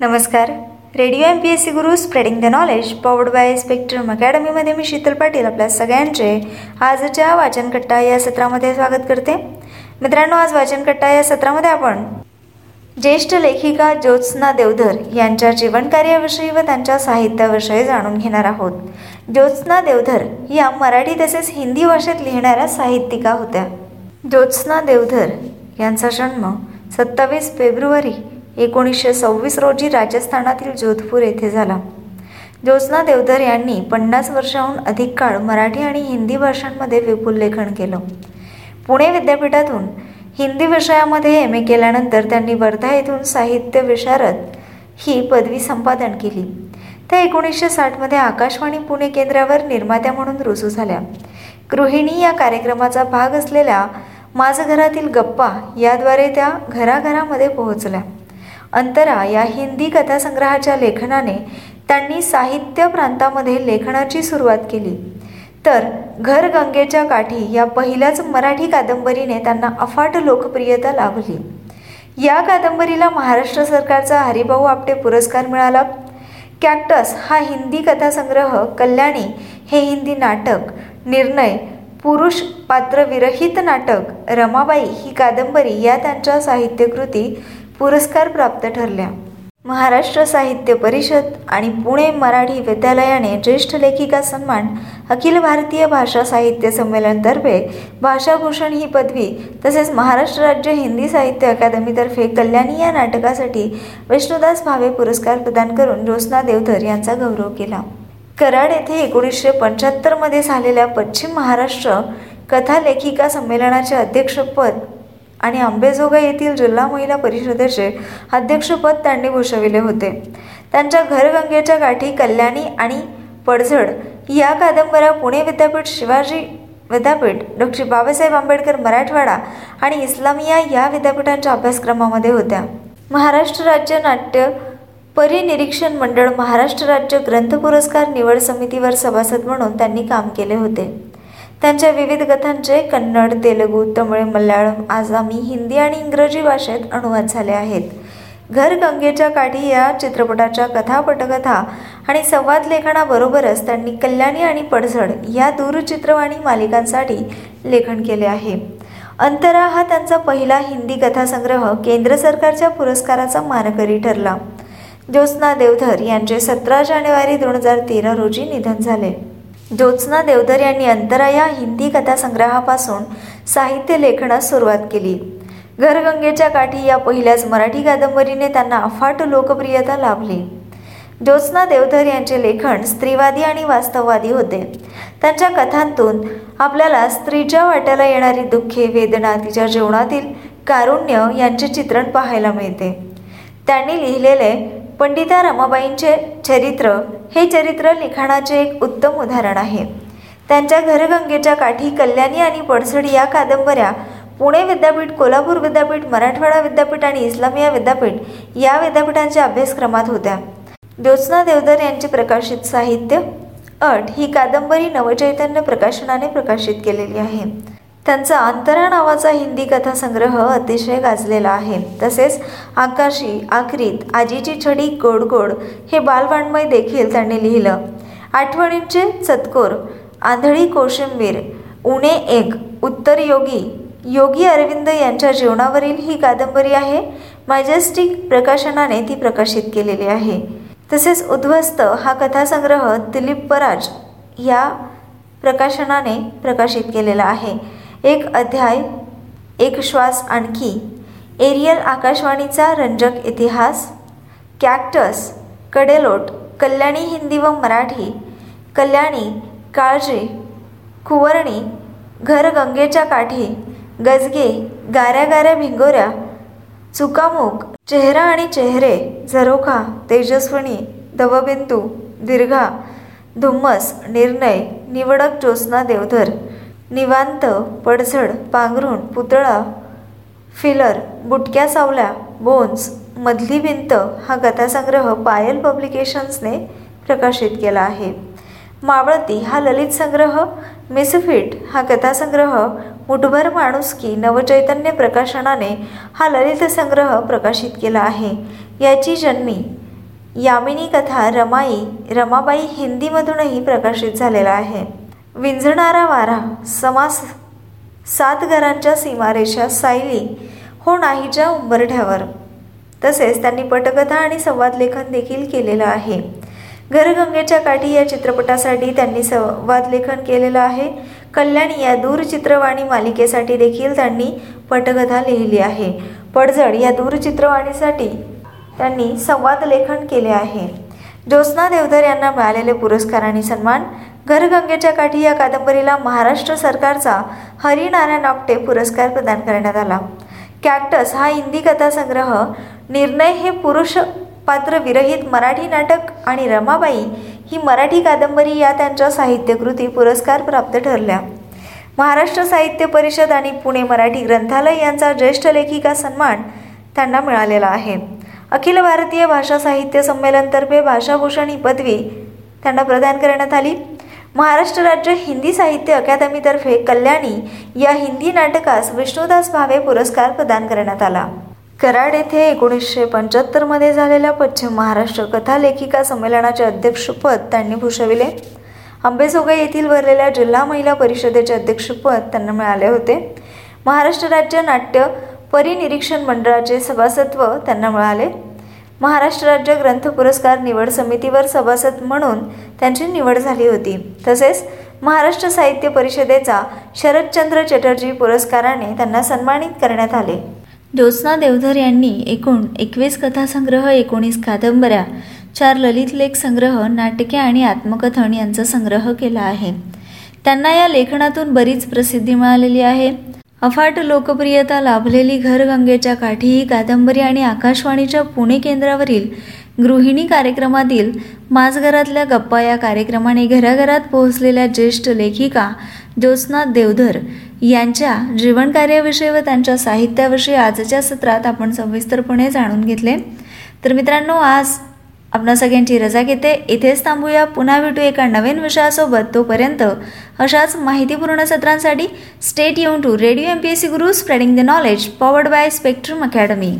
नमस्कार. Radio M P S C guru spreading the knowledge powered by Spectrum अकॅडमीमध्ये मी शीतल पाटील आपल्या सगळ्यांचे आजच्या वाचनकट्टा या सत्रामध्ये स्वागत करते. मित्रांनो आज वाचनकट्टा या सत्रामध्ये आपण ज्येष्ठ लेखिका ज्योत्स्ना देवधर यांच्या जीवनकार्याविषयी व त्यांच्या साहित्याविषयी जाणून घेणार आहोत. ज्योत्स्ना देवधर या मराठी तसेच हिंदी भाषेत लिहिणाऱ्या साहित्यिका होत्या. ज्योत्स्ना देवधर यांचा जन्म सत्तावीस फेब्रुवारी एकोणीसशे सव्वीस रोजी राजस्थानातील जोधपूर येथे झाला. ज्योत्स्ना देवधर यांनी पन्नास वर्षाहून अधिक काळ मराठी आणि हिंदी भाषांमध्ये विपुल लेखन केलं. पुणे विद्यापीठातून हिंदी विषयामध्ये एम ए केल्यानंतर त्यांनी वर्धा येथून साहित्य विशारद ही पदवी संपादन केली. त्या एकोणीसशे साठमध्ये आकाशवाणी पुणे केंद्रावर निर्मात्या म्हणून रुजू झाल्या. गृहिणी या कार्यक्रमाचा भाग असलेल्या माझं घरातील गप्पा याद्वारे त्या घराघरामध्ये पोहोचल्या. अंतरा या हिंदी कथासंग्रहाच्या लेखनाने त्यांनी साहित्य प्रांतामध्ये लेखनाची सुरुवात केली. तर घर गंगेच्या काठी या पहिल्याच मराठी कादंबरीने त्यांना अफाट लोकप्रियता लाभली. या कादंबरीला महाराष्ट्र सरकारचा हरिभाऊ आपटे पुरस्कार मिळाला. कॅक्टस हा हिंदी कथासंग्रह कल्याणी हे हिंदी नाटक निर्णय पुरुष पात्रविरहित नाटक रमाबाई ही कादंबरी या त्यांच्या साहित्यकृती पुरस्कार प्राप्त ठरल्या. महाराष्ट्र साहित्य परिषद आणि पुणे मराठी विद्यालयाने ज्येष्ठ लेखिका सन्मान अखिल भारतीय भाषा साहित्य संमेलनतर्फे भाषाभूषण ही पदवी तसेच महाराष्ट्र राज्य हिंदी साहित्य अकादमीतर्फे कल्याणी या नाटकासाठी विष्णुदास भावे पुरस्कार प्रदान करून ज्योत्स्ना देवधर यांचा गौरव केला. कराड येथे एकोणीसशे पंच्याहत्तरमध्ये झालेल्या पश्चिम महाराष्ट्र कथा लेखिका संमेलनाचे अध्यक्षपद आणि आंबेजोगा येथील जिल्हा महिला परिषदेचे अध्यक्षपद त्यांनी भूषविले होते. त्यांच्या घरगंगेच्या गाठी कल्याणी आणि पडझड या कादंबऱ्या पुणे विद्यापीठ शिवाजी विद्यापीठ डॉक्टर बाबासाहेब आंबेडकर मराठवाडा आणि इस्लामिया या विद्यापीठांच्या अभ्यासक्रमामध्ये होत्या. महाराष्ट्र राज्य नाट्य परिनिरीक्षण मंडळ महाराष्ट्र राज्य ग्रंथ पुरस्कार निवड समितीवर सभासद म्हणून त्यांनी काम केले होते. त्यांच्या विविध कथांचे कन्नड तेलुगू तमिळ मल्याळम आसामी हिंदी आणि इंग्रजी भाषेत अनुवाद झाले आहेत. घर गंगेच्या काठी या चित्रपटाच्या कथा पटकथा आणि संवाद लेखनाबरोबरच त्यांनी कल्याणी आणि पडझड या दूरचित्रवाणी मालिकांसाठी लेखन केले आहे. अंतरा हा त्यांचा पहिला हिंदी कथासंग्रह केंद्र सरकारच्या पुरस्काराचा मानकरी ठरला. ज्योत्स्ना देवधर यांचे सतरा जानेवारी दोन हजार तेरा रोजी निधन झाले. ज्योत्स्ना देवधर यांनी अंतरा या हिंदी कथासंग्रहापासून साहित्य लेखनास सुरुवात केली. घरगंगेच्या काठी या पहिल्याच मराठी कादंबरीने त्यांना अफाट लोकप्रियता लाभली. ज्योत्स्ना देवधर यांचे लेखन स्त्रीवादी आणि वास्तववादी होते. त्यांच्या कथांतून आपल्याला स्त्रीच्या वाट्याला येणारी दुःखे वेदना तिच्या जीवनातील कारुण्य यांचे चित्रण पाहायला मिळते. त्यांनी लिहिलेले पंडिता रमाबाईंचे चरित्र हे चरित्र लिखाणाचे एक उत्तम उदाहरण आहे. त्यांच्या घरगंगेच्या काठी कल्याणी आणि पडसड या कादंबऱ्या पुणे विद्यापीठ कोल्हापूर विद्यापीठ मराठवाडा विद्यापीठ आणि इस्लामिया विद्यापीठ या विद्यापीठांच्या अभ्यासक्रमात होत्या. ज्योत्स्ना देवधर यांचे प्रकाशित साहित्य अट ही कादंबरी नवचैतन्य प्रकाशनाने प्रकाशित केलेली आहे. त्यांचा अंतरा नावाचा हिंदी कथासंग्रह अतिशय गाजलेला आहे. तसेच आकाशी आखरीत आजीची छडी गोड गोड हे बालवाण्मय देखील त्यांनी लिहिलं. आठवणींचे चतकोर आंधळी कोशिंबीर उणे एक उत्तर योगी योगी अरविंद यांच्या जीवनावरील ही कादंबरी आहे. मॅजेस्टिक प्रकाशनाने ती प्रकाशित केलेली आहे. तसेच उद्ध्वस्त हा कथासंग्रह दिलीप पराज या प्रकाशनाने प्रकाशित केलेला आहे. एक अध्याय एक श्वास आणखी. एरियल आकाशवाणीचा रंजक इतिहास. कॅक्टस कडेलोट कल्याणी हिंदी व मराठी. कल्याणी काळजी. कुवरणी घर गंगेच्या काठी. गजगे गाऱ्या गाऱ्या भिंगोऱ्या. चुकामुक चेहरा आणि चेहरे. झरोखा तेजस्विनी दवबिंदू दीर्घा. धुम्मस निर्णय. निवडक ज्योत्स्ना देवधर. निवांत पडझड पांघरूण पुतळा फिलर बुटक्या सावल्या बोन्स मधली भिंत हा कथासंग्रह पायल पब्लिकेशन्सने प्रकाशित केला आहे. मावळती हा ललित संग्रह मिसफिट हा कथासंग्रह मुठभर माणुसकी नवचैतन्य प्रकाशनाने हा ललित संग्रह प्रकाशित केला आहे. याची जन्मी यामिनी कथा रमाई रमाबाई हिंदीमधूनही प्रकाशित झालेला आहे. विंजणारा वारा समास सात घरांच्या सीमारेषा सायली हो नाहीच्या उंबरठ्यावर. तसेच त्यांनी पटकथा आणि संवाद लेखन देखील केलेलं आहे. घरगंगेच्या काठी या चित्रपटासाठी त्यांनी संवाद लेखन केलेलं आहे. कल्याणी या दूरचित्रवाणी मालिकेसाठी देखील त्यांनी पटकथा लिहिली आहे. पडझड या दूरचित्रवाणीसाठी त्यांनी संवाद लेखन केले आहे. ज्योत्स्ना देवधर यांना मिळालेले पुरस्कार आणि सन्मान घरगंगेच्या काठी या कादंबरीला महाराष्ट्र सरकारचा हरिनारायण आपटे पुरस्कार प्रदान करण्यात आला. कॅक्टस हा हिंदी कथासंग्रह निर्णय हे पुरुष पात्र विरहित मराठी नाटक आणि रमाबाई ही मराठी कादंबरी या त्यांच्या साहित्यकृती पुरस्कार प्राप्त ठरल्या. महाराष्ट्र साहित्य परिषद आणि पुणे मराठी ग्रंथालय यांचा ज्येष्ठ लेखिका सन्मान त्यांना मिळालेला आहे. अखिल भारतीय भाषा साहित्य संमेलनतर्फे भाषाभूषण ही पदवी त्यांना प्रदान करण्यात आली. महाराष्ट्र राज्य हिंदी साहित्य अकादमीतर्फे कल्याणी या हिंदी नाटकास विष्णुदास भावे पुरस्कार प्रदान करण्यात आला. कराड येथे एकोणीसशे पंच्याहत्तरमध्ये झालेल्या पश्चिम महाराष्ट्र कथा लेखिका संमेलनाचे अध्यक्षपद त्यांनी भूषविले. आंबेजोगाई येथील भरलेल्या जिल्हा महिला परिषदेचे अध्यक्षपद त्यांना मिळाले होते. महाराष्ट्र राज्य नाट्य परिनिरीक्षण मंडळाचे सभासत्व त्यांना मिळाले. महाराष्ट्र राज्य ग्रंथ पुरस्कार निवड समितीवर सभासद म्हणून त्यांची निवड झाली होती. तसेच महाराष्ट्र साहित्य परिषदेचा शरदचंद्र चटर्जी पुरस्काराने त्यांना सन्मानित करण्यात आले. ज्योत्स्ना देवधर यांनी एकूण एकवीस कथासंग्रह एकोणीस कादंबऱ्या चार ललित लेख संग्रह नाटके आणि आत्मकथन यांचा संग्रह केला आहे. त्यांना या लेखनातून बरीच प्रसिद्धी मिळालेली आहे. अफाट लोकप्रियता लाभलेली घरगंगेच्या काठी ही कादंबरी आणि आकाशवाणीच्या पुणे केंद्रावरील गृहिणी कार्यक्रमातील माझघरातल्या गप्पा या कार्यक्रमाने घराघरात पोहोचलेल्या ज्येष्ठ लेखिका ज्योत्स्ना देवधर यांच्या जीवनकार्याविषयी व त्यांच्या साहित्याविषयी आजच्या सत्रात आपण सविस्तरपणे जाणून घेतले. तर मित्रांनो आज आपणा सगळ्यांची रजा घेते. इथेच थांबूया. पुन्हा भेटू एका नवीन विषयासोबत. तोपर्यंत अशाच माहितीपूर्ण सत्रांसाठी स्टेट येऊन to radio M P S C Guru spreading the knowledge powered by Spectrum Academy